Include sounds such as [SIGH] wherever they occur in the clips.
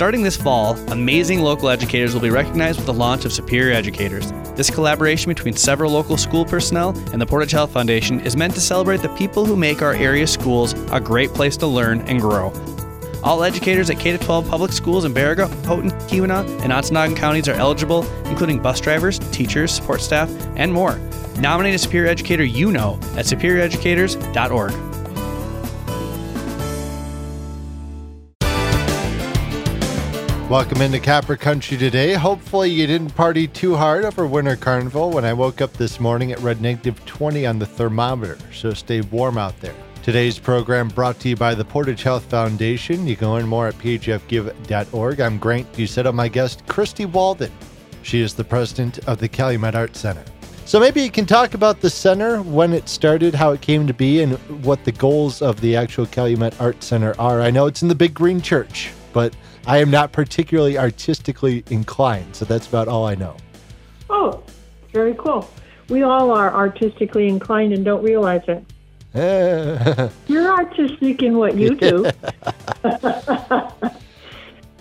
Starting this fall, amazing local educators will be recognized with the launch of Superior Educators. This collaboration between several local school personnel and the Portage Health Foundation is meant to celebrate the people who make our area schools a great place to learn and grow. All educators at K 12 public schools in Baraga, Houghton, Keweenaw, and Ontonagon counties are eligible, including bus drivers, teachers, support staff, and more. Nominate a superior educator you know at superioreducators.org. Welcome into Copper Country today. Hopefully, you didn't party too hard over Winter Carnival. When I woke up this morning, at red negative 20 on the thermometer, so stay warm out there. Today's program brought to you by the Portage Health Foundation. You can learn more at phfgive.org. I'm Grant Doucette, my guest, Christy Walden. She is the president of the Calumet Art Center. So maybe you can talk about the center, when it started, how it came to be, and what the goals of the actual Calumet Art Center are. I know it's in the Big Green Church, but I am not particularly artistically inclined, so that's about all I know. Oh, very cool. We all are artistically inclined and don't realize it. [LAUGHS] You're artistic in what you do. [LAUGHS] [LAUGHS]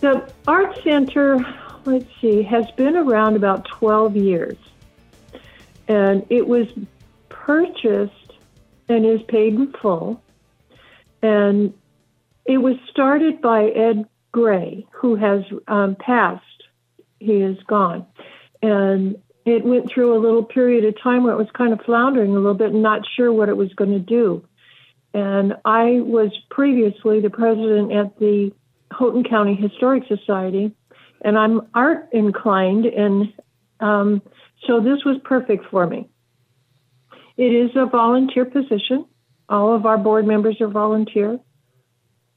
the Art Center, let's see, has been around about 12 years. And it was purchased and is paid in full. And it was started by Ed Gray, who has um, passed. He is gone. And it went through a little period of time where it was kind of floundering a little bit and not sure what it was going to do. And I was previously the president at the Houghton County Historic Society, and I'm art inclined, and um, so this was perfect for me. It is a volunteer position. All of our board members are volunteer.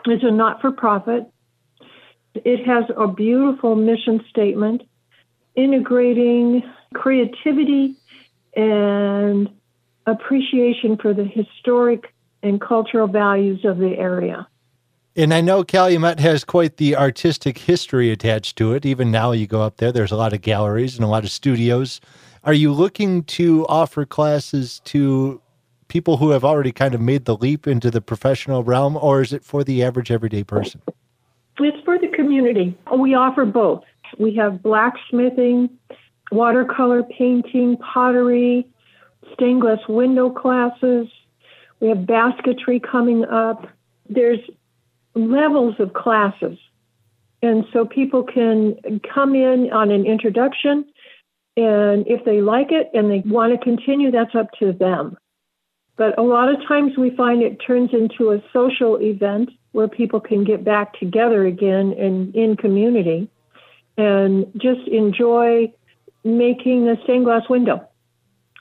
It's a not for profit. It has a beautiful mission statement integrating creativity and appreciation for the historic and cultural values of the area. And I know Calumet has quite the artistic history attached to it. Even now, you go up there, there's a lot of galleries and a lot of studios. Are you looking to offer classes to people who have already kind of made the leap into the professional realm, or is it for the average everyday person? It's for the community. We offer both. We have blacksmithing, watercolor painting, pottery, stained glass window classes. We have basketry coming up. There's levels of classes. And so people can come in on an introduction, and if they like it and they want to continue, that's up to them. But a lot of times we find it turns into a social event where people can get back together again and in community and just enjoy making a stained glass window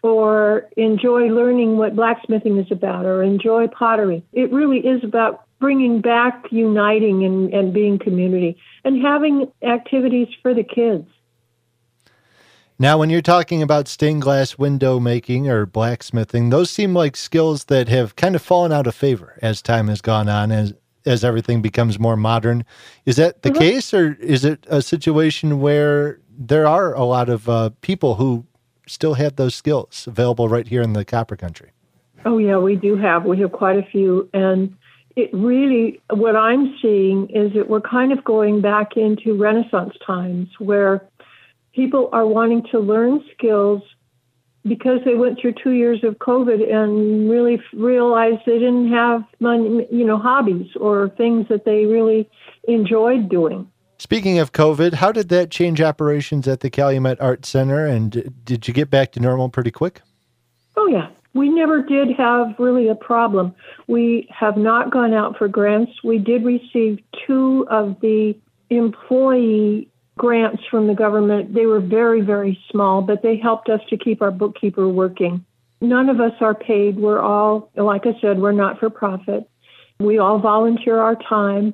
or enjoy learning what blacksmithing is about or enjoy pottery. It really is about bringing back uniting and, and being community and having activities for the kids. Now, when you're talking about stained glass window making or blacksmithing, those seem like skills that have kind of fallen out of favor as time has gone on, as as everything becomes more modern. Is that the mm-hmm. case, or is it a situation where there are a lot of uh, people who still have those skills available right here in the copper country? Oh yeah, we do have. We have quite a few, and it really what I'm seeing is that we're kind of going back into Renaissance times where people are wanting to learn skills because they went through two years of COVID and really realized they didn't have money, you know, hobbies or things that they really enjoyed doing. Speaking of COVID, how did that change operations at the Calumet Art Center? And did you get back to normal pretty quick? Oh, yeah. We never did have really a problem. We have not gone out for grants. We did receive two of the employee grants from the government. They were very, very small, but they helped us to keep our bookkeeper working. None of us are paid. We're all, like I said, we're not for profit. We all volunteer our time.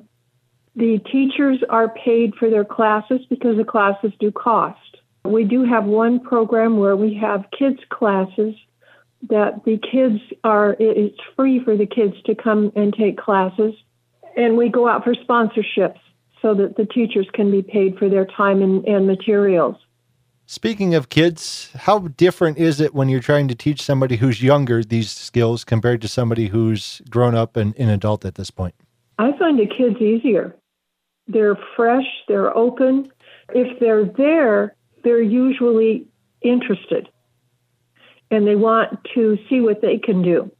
The teachers are paid for their classes because the classes do cost. We do have one program where we have kids' classes that the kids are, it's free for the kids to come and take classes. And we go out for sponsorships so that the teachers can be paid for their time and, and materials. Speaking of kids, how different is it when you're trying to teach somebody who's younger these skills compared to somebody who's grown up and an adult at this point? I find the kids easier. they're fresh, they're open. If they're there, they're usually interested and they want to see what they can do.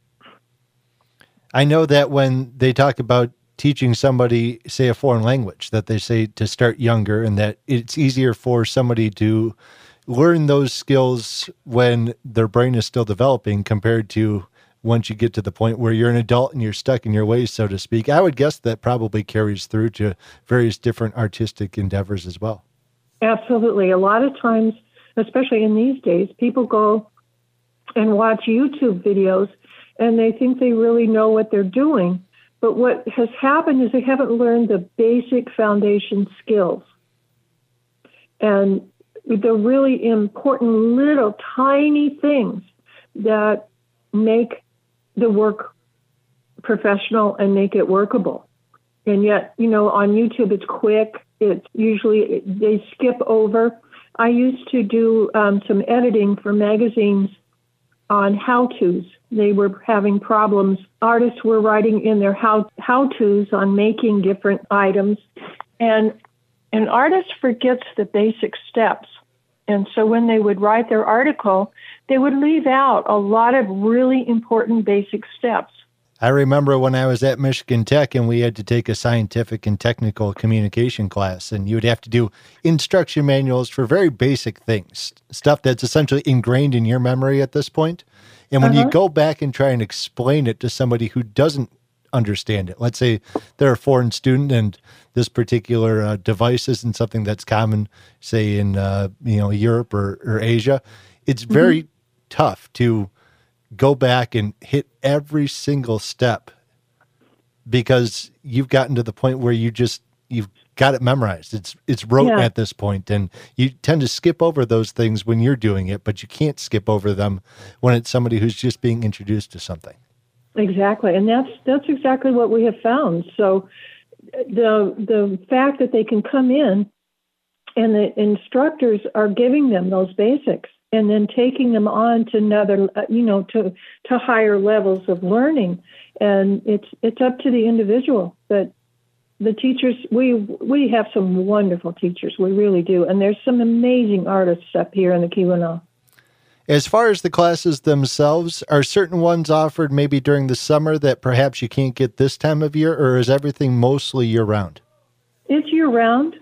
I know that when they talk about teaching somebody, say, a foreign language, that they say to start younger and that it's easier for somebody to learn those skills when their brain is still developing compared to once you get to the point where you're an adult and you're stuck in your ways, so to speak. I would guess that probably carries through to various different artistic endeavors as well. Absolutely. A lot of times, especially in these days, people go and watch YouTube videos and they think they really know what they're doing. But what has happened is they haven't learned the basic foundation skills. And the really important little tiny things that make the work professional and make it workable. And yet, you know, on YouTube, it's quick. It's usually, they skip over. I used to do um, some editing for magazines on how to's. They were having problems. Artists were writing in their how to's on making different items, and an artist forgets the basic steps. And so when they would write their article, they would leave out a lot of really important basic steps. I remember when I was at Michigan Tech and we had to take a scientific and technical communication class, and you would have to do instruction manuals for very basic things, stuff that's essentially ingrained in your memory at this point. And when uh-huh. you go back and try and explain it to somebody who doesn't understand it, let's say they're a foreign student and this particular uh, device isn't something that's common, say in uh, you know Europe or, or Asia, it's very mm-hmm. tough to go back and hit every single step because you've gotten to the point where you just you've got it memorized. It's it's rote yeah. at this point, and you tend to skip over those things when you're doing it, but you can't skip over them when it's somebody who's just being introduced to something. Exactly, and that's that's exactly what we have found. So the the fact that they can come in and the instructors are giving them those basics and then taking them on to another uh, you know to to higher levels of learning and it's it's up to the individual but the teachers we we have some wonderful teachers we really do and there's some amazing artists up here in the Keweenaw. As far as the classes themselves, are certain ones offered maybe during the summer that perhaps you can't get this time of year, or is everything mostly year round? It's year round.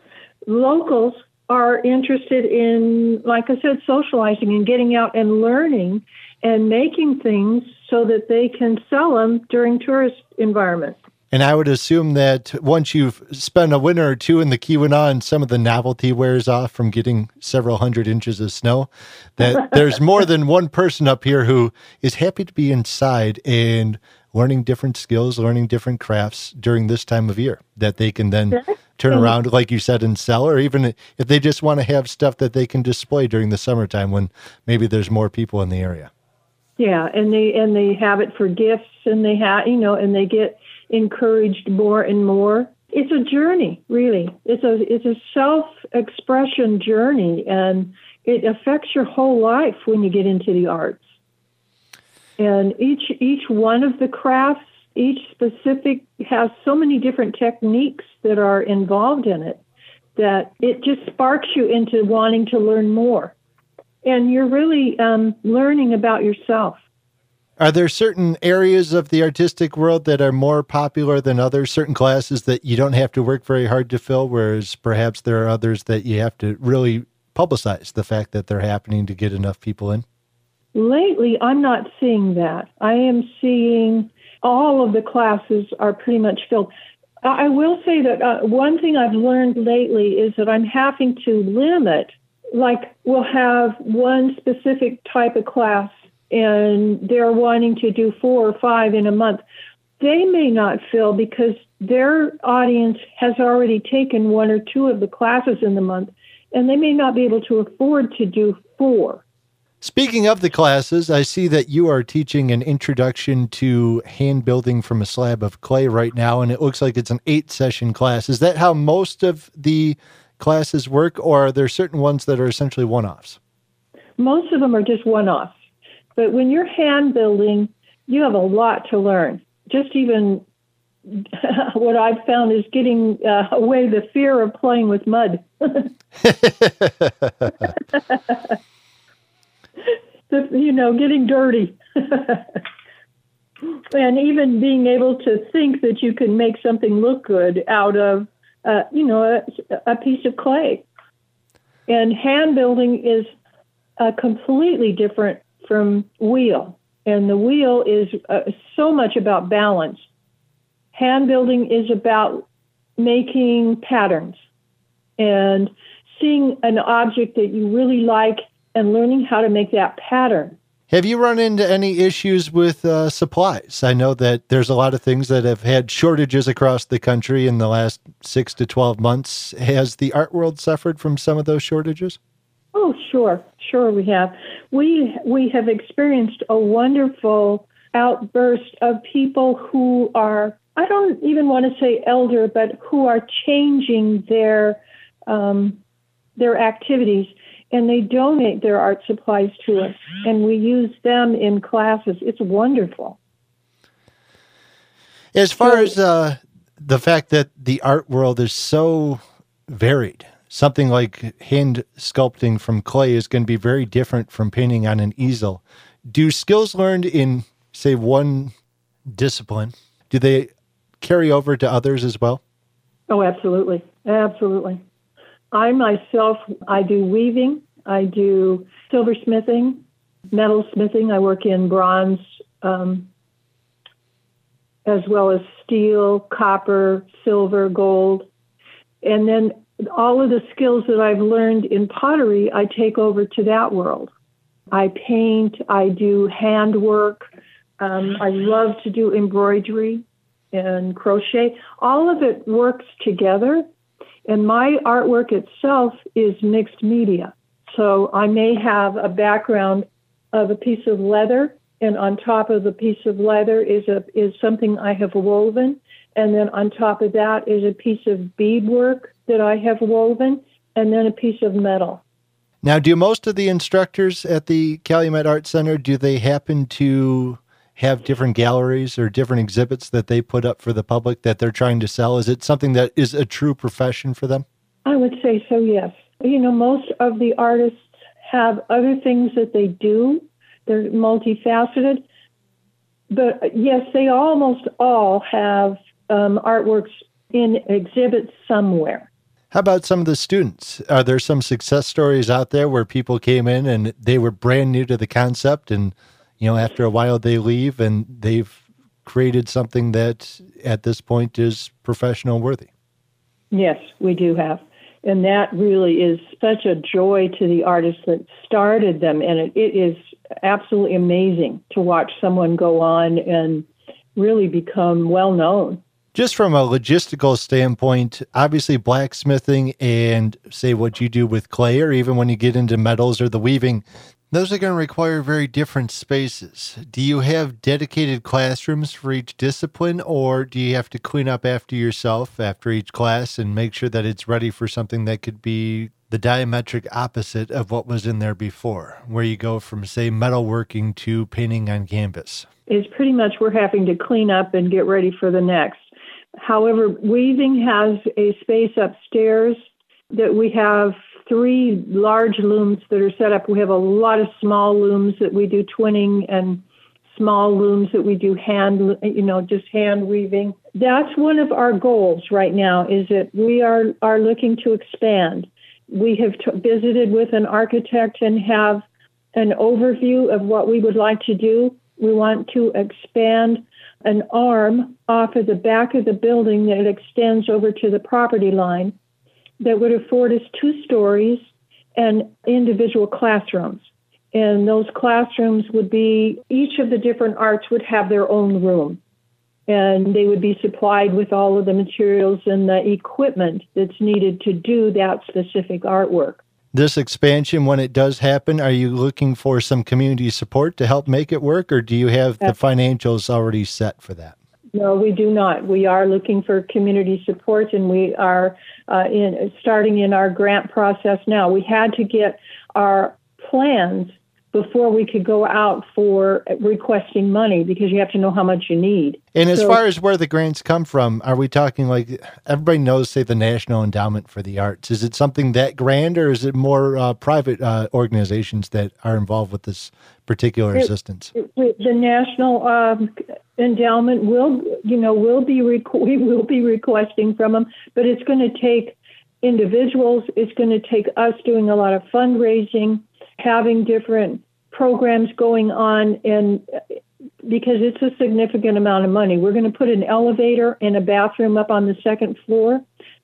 Locals are interested in, like I said, socializing and getting out and learning and making things so that they can sell them during tourist environments. And I would assume that once you've spent a winter or two in the Keweenaw and some of the novelty wears off from getting several hundred inches of snow, that [LAUGHS] there's more than one person up here who is happy to be inside and learning different skills, learning different crafts during this time of year that they can then turn mm-hmm. around, like you said, and sell, or even if they just want to have stuff that they can display during the summertime when maybe there's more people in the area. Yeah, and they and they have it for gifts, and they have you know, and they get encouraged more and more. It's a journey, really. It's a it's a self expression journey, and it affects your whole life when you get into the arts. And each each one of the crafts, each specific has so many different techniques that are involved in it that it just sparks you into wanting to learn more. And you're really um, learning about yourself. Are there certain areas of the artistic world that are more popular than others? Certain classes that you don't have to work very hard to fill, whereas perhaps there are others that you have to really publicize the fact that they're happening to get enough people in? Lately, I'm not seeing that. I am seeing all of the classes are pretty much filled. I will say that uh, one thing I've learned lately is that I'm having to limit, like, we'll have one specific type of class and they're wanting to do four or five in a month, they may not fill because their audience has already taken one or two of the classes in the month, and they may not be able to afford to do four. Speaking of the classes, I see that you are teaching an introduction to hand building from a slab of clay right now, and it looks like it's an eight session class. Is that how most of the classes work, or are there certain ones that are essentially one offs? Most of them are just one offs. But when you're hand building, you have a lot to learn. Just even [LAUGHS] what I've found is getting uh, away the fear of playing with mud. [LAUGHS] you know, getting dirty. [LAUGHS] and even being able to think that you can make something look good out of, uh, you know, a, a, piece of clay. And hand building is a completely different from wheel. And the wheel is uh, so much about balance. Hand building is about making patterns and seeing an object that you really like and learning how to make that pattern. Have you run into any issues with uh, supplies? I know that there's a lot of things that have had shortages across the country in the last six to 12 months. Has the art world suffered from some of those shortages? Oh, sure, sure we have. We we have experienced a wonderful outburst of people who are I don't even want to say elder, but who are changing their um, their activities and they donate their art supplies to us and we use them in classes. It's wonderful. As far as uh, the fact that the art world is so varied, something like hand sculpting from clay is going to be very different from painting on an easel. Do skills learned in, say, one discipline, do they carry over to others as well? Oh, absolutely. Absolutely. I myself, I do weaving, I do silversmithing, metal smithing. I work in bronze, um, as well as steel, copper, silver, gold. And then all of the skills that I've learned in pottery, I take over to that world. I paint, I do handwork, um, I love to do embroidery and crochet. All of it works together and my artwork itself is mixed media. So I may have a background of a piece of leather, and on top of the piece of leather is a is something I have woven, and then on top of that is a piece of beadwork that I have woven, and then a piece of metal. Now, do most of the instructors at the Calumet Art Center do they happen to have different galleries or different exhibits that they put up for the public that they're trying to sell? Is it something that is a true profession for them? I would say so, yes. You know, most of the artists have other things that they do, they're multifaceted. But yes, they almost all have um, artworks in exhibits somewhere. How about some of the students? Are there some success stories out there where people came in and they were brand new to the concept and you know, after a while they leave and they've created something that at this point is professional worthy. Yes, we do have. And that really is such a joy to the artists that started them. And it, it is absolutely amazing to watch someone go on and really become well known. Just from a logistical standpoint, obviously blacksmithing and say what you do with clay, or even when you get into metals or the weaving, those are going to require very different spaces. Do you have dedicated classrooms for each discipline, or do you have to clean up after yourself after each class and make sure that it's ready for something that could be the diametric opposite of what was in there before, where you go from, say, metalworking to painting on canvas? It's pretty much we're having to clean up and get ready for the next. However, weaving has a space upstairs that we have three large looms that are set up. We have a lot of small looms that we do twinning and small looms that we do hand, you know, just hand weaving. That's one of our goals right now is that we are, are looking to expand. We have t- visited with an architect and have an overview of what we would like to do. We want to expand an arm off of the back of the building that extends over to the property line that would afford us two stories and individual classrooms. And those classrooms would be, each of the different arts would have their own room. And they would be supplied with all of the materials and the equipment that's needed to do that specific artwork. This expansion, when it does happen, are you looking for some community support to help make it work, or do you have the financials already set for that? No, we do not. We are looking for community support, and we are uh, in starting in our grant process now. We had to get our plans before we could go out for requesting money because you have to know how much you need. And as so, far as where the grants come from, are we talking like everybody knows, say, the National Endowment for the Arts? Is it something that grand, or is it more uh, private uh, organizations that are involved with this particular it, assistance? It, the National um, Endowment will, you know, will be requ- [LAUGHS] we will be requesting from them, but it's going to take individuals. It's going to take us doing a lot of fundraising, having different programs going on and because it's a significant amount of money. We're going to put an elevator and a bathroom up on the second floor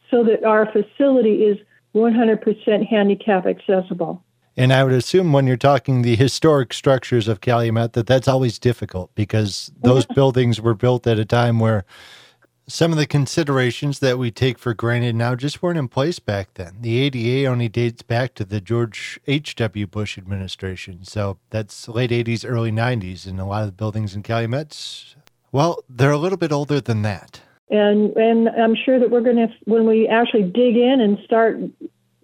so that our facility is 100% handicap accessible. And I would assume when you're talking the historic structures of Calumet that that's always difficult because those buildings were built at a time where some of the considerations that we take for granted now just weren't in place back then. The ADA only dates back to the George H.W. Bush administration. So that's late 80s, early 90s. And a lot of the buildings in Calumet's, well, they're a little bit older than that. And, and I'm sure that we're going to, when we actually dig in and start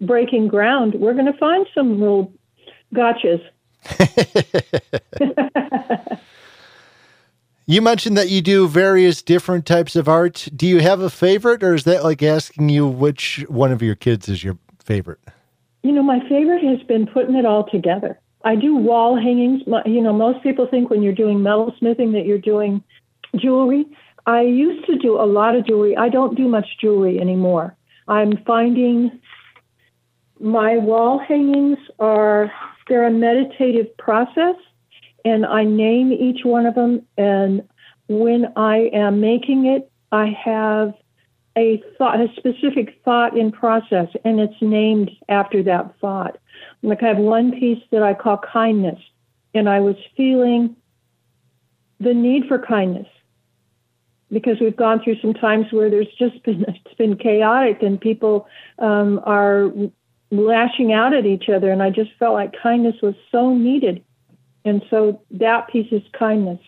breaking ground, we're going to find some little gotchas. [LAUGHS] [LAUGHS] You mentioned that you do various different types of art. Do you have a favorite, or is that like asking you which one of your kids is your favorite? You know, my favorite has been putting it all together. I do wall hangings. You know, most people think when you're doing metalsmithing that you're doing jewelry. I used to do a lot of jewelry. I don't do much jewelry anymore. I'm finding my wall hangings are they're a meditative process and I name each one of them. And when I am making it, I have a thought, a specific thought in process, and it's named after that thought. Like I have one piece that I call kindness, and I was feeling the need for kindness because we've gone through some times where there's just [LAUGHS] been it's been chaotic and people um, are lashing out at each other, and I just felt like kindness was so needed and so that piece is kindness.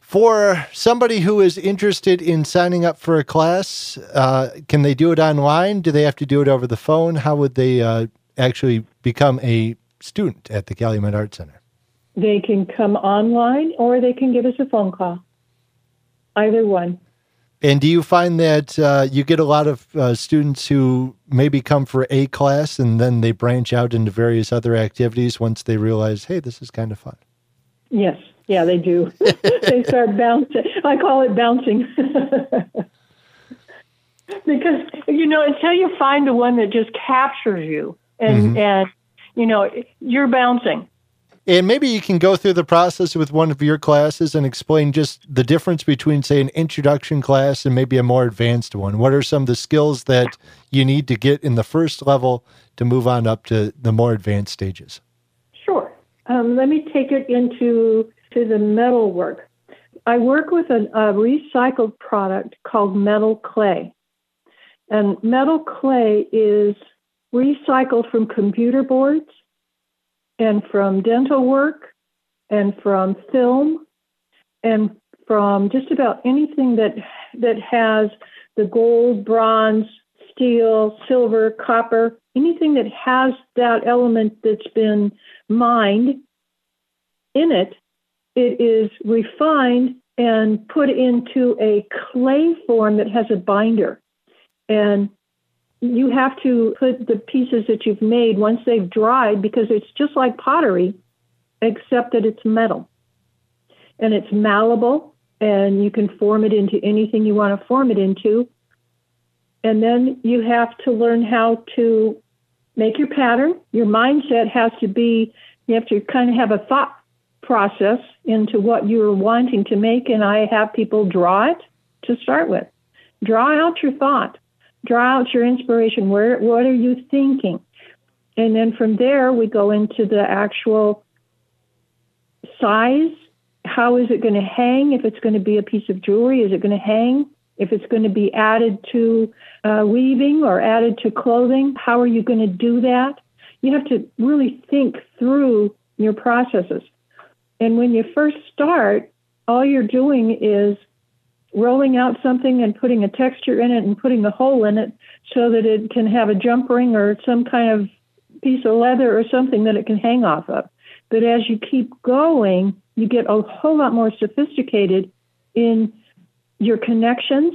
For somebody who is interested in signing up for a class, uh, can they do it online? Do they have to do it over the phone? How would they uh, actually become a student at the Calumet Art Center? They can come online or they can give us a phone call. Either one. And do you find that uh, you get a lot of uh, students who maybe come for a class and then they branch out into various other activities once they realize, hey, this is kind of fun? Yes, yeah, they do. [LAUGHS] they start bouncing. I call it bouncing. [LAUGHS] because, you know, until you find the one that just captures you and, mm-hmm. and you know, you're bouncing. And maybe you can go through the process with one of your classes and explain just the difference between, say, an introduction class and maybe a more advanced one. What are some of the skills that you need to get in the first level to move on up to the more advanced stages? Sure. Um, let me take it into to the metal work. I work with a, a recycled product called metal clay. And metal clay is recycled from computer boards and from dental work and from film and from just about anything that that has the gold, bronze, steel, silver, copper, anything that has that element that's been mined in it, it is refined and put into a clay form that has a binder. And you have to put the pieces that you've made once they've dried because it's just like pottery, except that it's metal. And it's malleable and you can form it into anything you want to form it into. And then you have to learn how to make your pattern. Your mindset has to be, you have to kind of have a thought process into what you're wanting to make. And I have people draw it to start with. Draw out your thought draw out your inspiration. Where, what are you thinking? And then from there, we go into the actual size. How is it going to hang? If it's going to be a piece of jewelry, is it going to hang? If it's going to be added to uh, weaving or added to clothing, how are you going to do that? You have to really think through your processes. And when you first start, all you're doing is rolling out something and putting a texture in it and putting a hole in it so that it can have a jump ring or some kind of piece of leather or something that it can hang off of. But as you keep going, you get a whole lot more sophisticated in your connections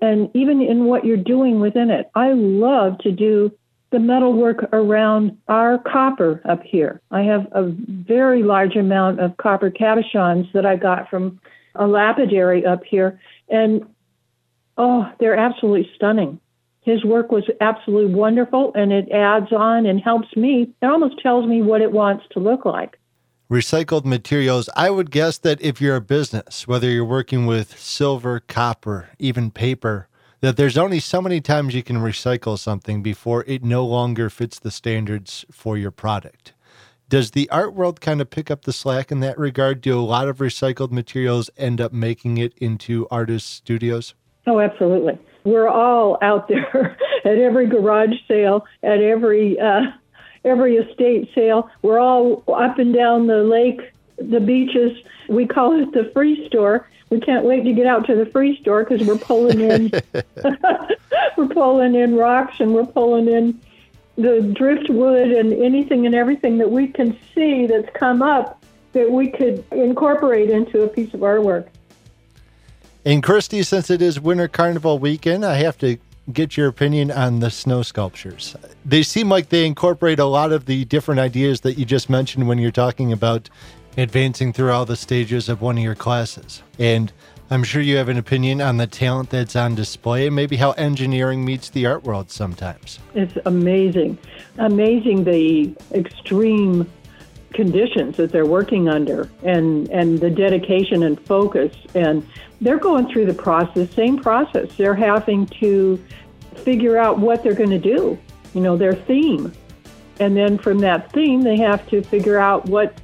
and even in what you're doing within it. I love to do the metal work around our copper up here. I have a very large amount of copper cabochons that I got from a lapidary up here. And oh, they're absolutely stunning. His work was absolutely wonderful and it adds on and helps me. It almost tells me what it wants to look like. Recycled materials, I would guess that if you're a business, whether you're working with silver, copper, even paper, that there's only so many times you can recycle something before it no longer fits the standards for your product. Does the art world kind of pick up the slack in that regard? Do a lot of recycled materials end up making it into artists' studios? Oh, absolutely. We're all out there [LAUGHS] at every garage sale, at every uh, every estate sale. We're all up and down the lake, the beaches. We call it the free store, we can't wait to get out to the free store because we're pulling in [LAUGHS] [LAUGHS] we're pulling in rocks and we're pulling in the driftwood and anything and everything that we can see that's come up that we could incorporate into a piece of artwork. And Christy, since it is Winter Carnival weekend, I have to get your opinion on the snow sculptures. They seem like they incorporate a lot of the different ideas that you just mentioned when you're talking about advancing through all the stages of one of your classes. And I'm sure you have an opinion on the talent that's on display and maybe how engineering meets the art world sometimes. It's amazing. Amazing the extreme conditions that they're working under and, and the dedication and focus. And they're going through the process, same process. They're having to figure out what they're going to do, you know, their theme. And then from that theme, they have to figure out what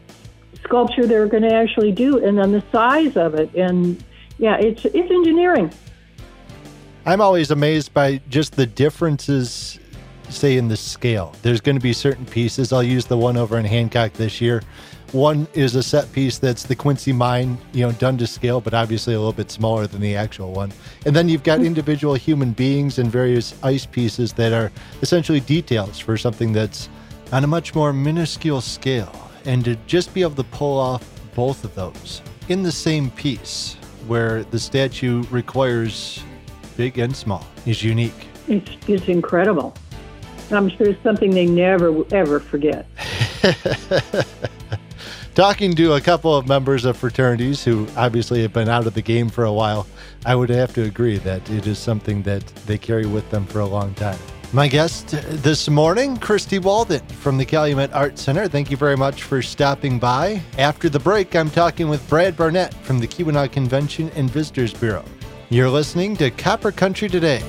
sculpture they're going to actually do and then the size of it. And yeah, it's, it's engineering. I'm always amazed by just the differences, say, in the scale. There's going to be certain pieces. I'll use the one over in Hancock this year. One is a set piece that's the Quincy Mine, you know, done to scale, but obviously a little bit smaller than the actual one. And then you've got mm. individual human beings and various ice pieces that are essentially details for something that's on a much more minuscule scale and to just be able to pull off both of those in the same piece where the statue requires big and small is unique. It's, it's incredible. I'm sure it's something they never, ever forget. [LAUGHS] Talking to a couple of members of fraternities who obviously have been out of the game for a while, I would have to agree that it is something that they carry with them for a long time. My guest this morning, Christy Walden from the Calumet Art Center. Thank you very much for stopping by. After the break, I'm talking with Brad Barnett from the Keweenaw Convention and Visitors Bureau. You're listening to Copper Country Today.